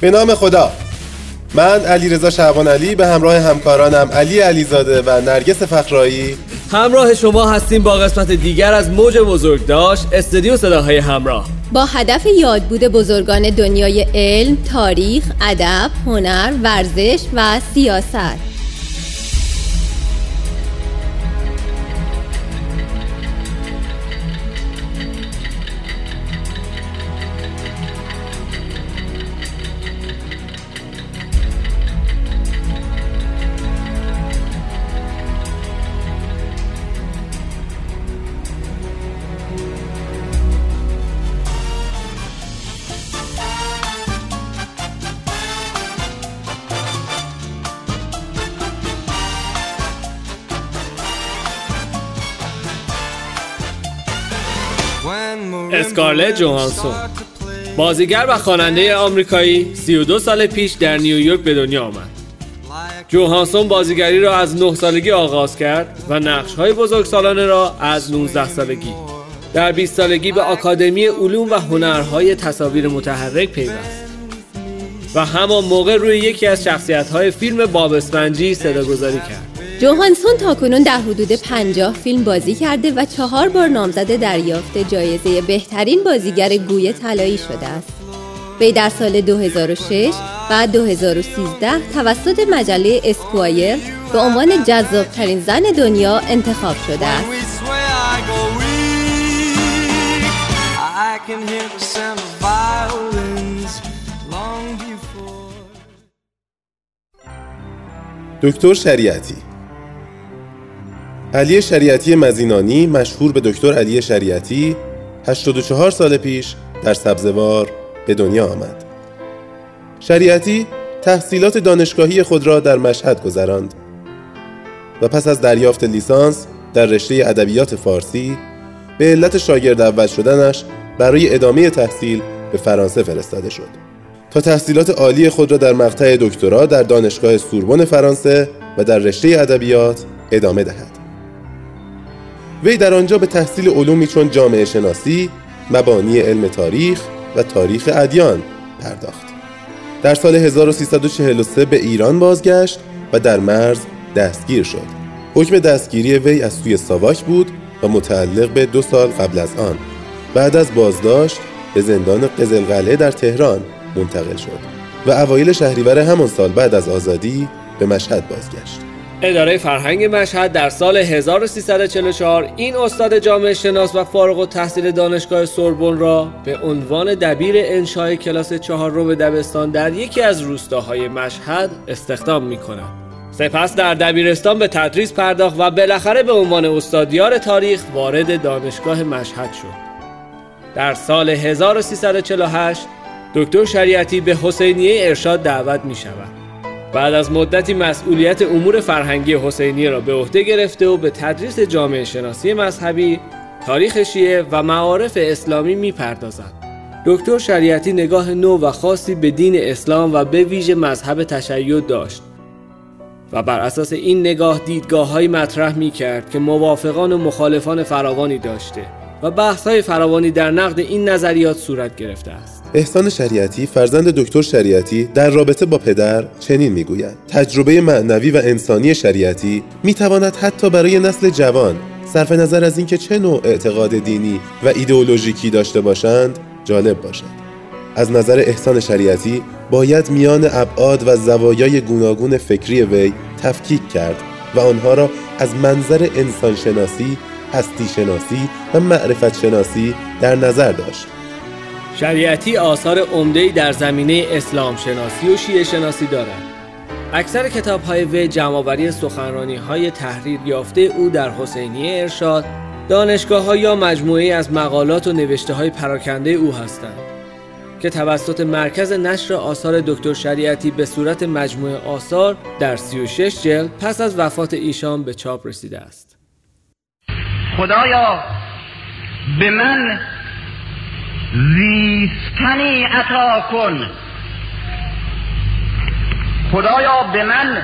به نام خدا. من علی رضا شعبان علی به همراه همکارانم علی علیزاده و نرگس فخرایی. همراه شما هستیم با قسمت دیگر از موج بزرگداشت استودیو صداهای همراه. با هدف یادبود بزرگان دنیای علم، تاریخ، ادب، هنر، ورزش و سیاست. اسکارلت جوهانسون بازیگر و خواننده آمریکایی 32 سال پیش در نیویورک به دنیا آمد. جوهانسون بازیگری را از 9 سالگی آغاز کرد و نقش های بزرگ سالانه را از 19 سالگی. در 20 سالگی به آکادمی علوم و هنرهای تصاویر متحرک پیوست و همان موقع روی یکی از شخصیت های فیلم باب اسفنجی صداگذاری کرد. جوهانسون تاکنون در حدود 50 فیلم بازی کرده و چهار بار نامزد دریافت جایزه بهترین بازیگر گوی طلایی شده است. وی در سال 2006 و 2013 توسط مجله اسکوایر به عنوان جذابترین زن دنیا انتخاب شده است. دکتر شریعتی علی شریعتی مزینانی مشهور به دکتر علی شریعتی 84 سال پیش در سبزوار به دنیا آمد. شریعتی تحصیلات دانشگاهی خود را در مشهد گذراند و پس از دریافت لیسانس در رشته ادبیات فارسی به علت شاگرد اول شدنش برای ادامه تحصیل به فرانسه فرستاده شد تا تحصیلات عالی خود را در مقطع دکترا در دانشگاه سوربن فرانسه و در رشته ادبیات ادامه دهد. وی در آنجا به تحصیل علومی چون جامعه شناسی، مبانی علم تاریخ و تاریخ ادیان پرداخت. در سال 1343 به ایران بازگشت و در مرز دستگیر شد. حکم دستگیری وی از سوی ساواک بود و متعلق به دو سال قبل از آن. بعد از بازداشت به زندان قزلقله در تهران منتقل شد و اوایل شهریور همان سال بعد از آزادی به مشهد بازگشت. اداره فرهنگ مشهد در سال 1344 این استاد جامعه شناس و فارغ و تحصیل دانشگاه سوربن را به عنوان دبیر انشای کلاس چهار رو دبستان در یکی از روستاهای مشهد استخدام می کند. سپس در دبیرستان به تدریس پرداخت و بالاخره به عنوان استادیار تاریخ وارد دانشگاه مشهد شد. در سال 1348 دکتر شریعتی به حسینیه ارشاد دعوت می شود. بعد از مدتی مسئولیت امور فرهنگی حسینی را به عهده گرفته و به تدریس جامعه شناسی مذهبی، تاریخ شیعه و معارف اسلامی می‌پردازد. دکتر شریعتی نگاه نو و خاصی به دین اسلام و به ویژه مذهب تشیع داشت و بر اساس این نگاه دیدگاه های مطرح می کرد که موافقان و مخالفان فراوانی داشته و بحث های فراوانی در نقد این نظریات صورت گرفته است. احسان شریعتی فرزند دکتر شریعتی در رابطه با پدر چنین می‌گوید. تجربه معنوی و انسانی شریعتی می‌تواند حتی برای نسل جوان صرف نظر از اینکه چه نوع اعتقاد دینی و ایدئولوژیکی داشته باشند جالب باشد. از نظر احسان شریعتی باید میان ابعاد و زوایای گوناگون فکری وی تفکیک کرد و آنها را از منظر انسانشناسی، هستی شناسی و معرفت شناسی در نظر داشت. شریعتی آثار عمده‌ای در زمینه اسلام شناسی و شیعه شناسی دارد. اکثر کتاب های وی جمعآوری سخنرانی های تحریر یافته او در حسینیه ارشاد دانشگاه ها یا مجموعه از مقالات و نوشته های پراکنده او هستند که توسط مرکز نشر آثار دکتر شریعتی به صورت مجموعه آثار در 36 جلد پس از وفات ایشان به چاپ رسیده است. خدایا به من زیستنی عطا کن. خدایا به من.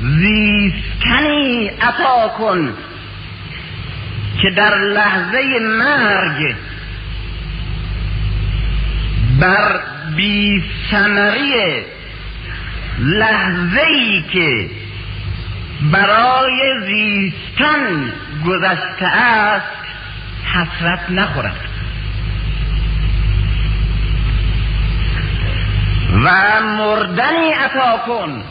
زیستنی عطا کن. که در لحظه مرگ بر بی سمری لحظه ای که برای زیستن گذشته است حسرت نخورد و مردنی عطا کن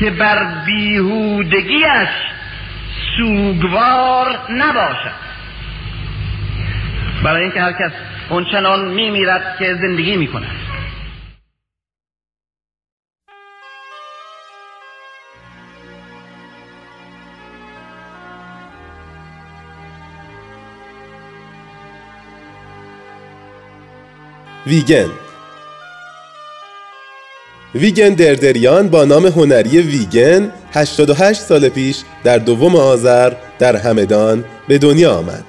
که بر بیهودگیش سوگوار نباشد. برای اینکه هر کس اونچنان میمیرد که زندگی می‌کند. ویگن ویگن دردریان با نام هنری ویگن 88 سال پیش در دوم آذر در همدان به دنیا آمد.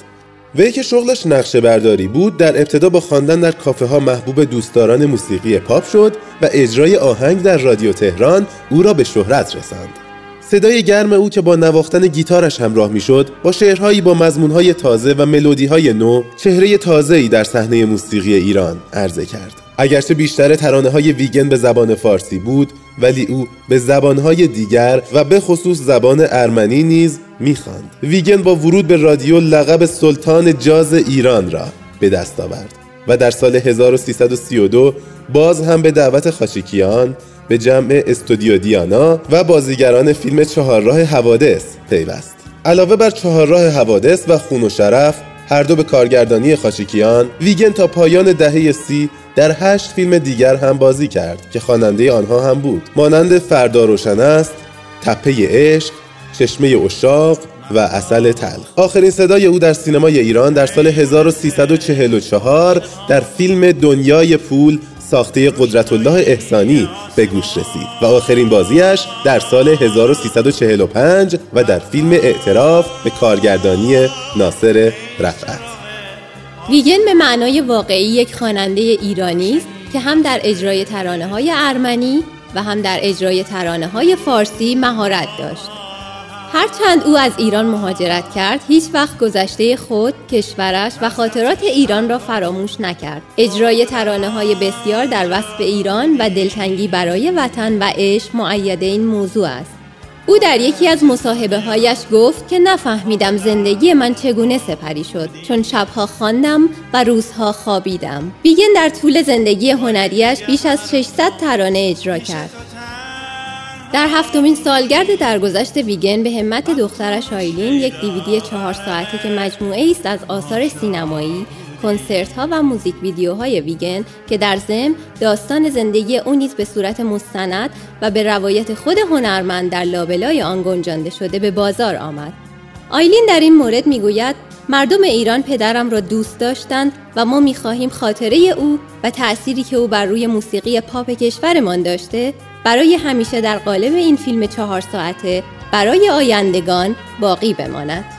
وی که شغلش نقشه برداری بود در ابتدا با خواندن در کافه ها محبوب دوستداران موسیقی پاپ شد و اجرای آهنگ در رادیو تهران او را به شهرت رساند. صدای گرم او که با نواختن گیتارش همراه می‌شد با شعرهایی با مضمونهای تازه و ملودیهای نو چهره تازه‌ای در صحنه موسیقی ایران عرضه کرد. اگرچه بیشتر ترانه های ویگن به زبان فارسی بود ولی او به زبانهای دیگر و به خصوص زبان ارمنی نیز می‌خواند. ویگن با ورود به رادیو لقب سلطان جاز ایران را به دست آورد و در سال 1332 باز هم به دعوت خاشیکیان به جمع استودیو دیانا و بازیگران فیلم چهارراه حوادث پیوست. علاوه بر چهارراه حوادث و خون و شرف هر دو به کارگردانی خاشیکیان ویگن تا پایان دهه سی در هشت فیلم دیگر هم بازی کرد که خواننده آنها هم بود. مانند فردا روشن است تپه عشق چشمه اشاق و اصل تلخ. آخرین صدای او در سینمای ایران در سال 1344 در فیلم دنیای پول ساخته قدرت الله احسانی به گوش رسید و آخرین بازیش در سال 1345 و در فیلم اعتراف به کارگردانی ناصر رفعت ویگن به معنای واقعی یک خواننده ایرانی است که هم در اجرای ترانه های ارمنی و هم در اجرای ترانه های فارسی مهارت داشت. هرچند او از ایران مهاجرت کرد هیچ وقت گذشته خود، کشورش و خاطرات ایران را فراموش نکرد. اجرای ترانه های بسیار در وصف ایران و دلتنگی برای وطن و عشق معید این موضوع است. او در یکی از مصاحبه هایش گفت که نفهمیدم زندگی من چگونه سپری شد چون شبها خواندم و روزها خوابیدم بیگن در طول زندگی هنریش بیش از 600 ترانه اجرا کرد در هفتمین سالگرد درگذشت ویگن به همت دخترش آیلین یک دیویدی چهار ساعته که مجموعه است از آثار سینمایی کنسرت ها و موزیک ویدیوهای ویگن که در ضمن داستان زندگی او نیز به صورت مستند و به روایت خود هنرمند در لابلای آن گنجانده شده به بازار آمد. آیلین در این مورد می‌گوید مردم ایران پدرم را دوست داشتند و ما می‌خواهیم خاطره او و تأثیری که او بر روی موسیقی پاپ کشورمان داشته برای همیشه در قالب این فیلم چهار ساعته برای آیندگان باقی بماند.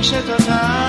Krishna Tata.